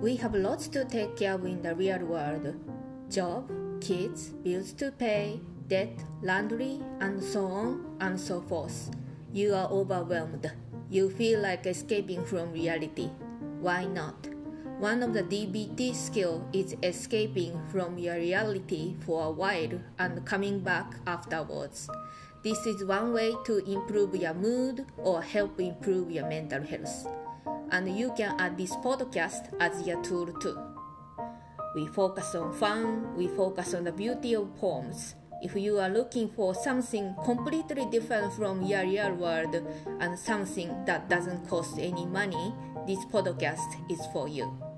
We have lots to take care of in the real world job, kids, bills to pay, debt, laundry, and so on and so forth. You are overwhelmed. You feel like escaping from reality. Why not? One of the DBT skills is escaping from your reality for a while and coming back afterwards. This is one way to improve your mood or help improve your mental health. And you can add this podcast as your tool too. We focus on fun, we focus on the beauty of poems. If you are looking for something completely different from your real world and something that doesn't cost any money, this podcast is for you.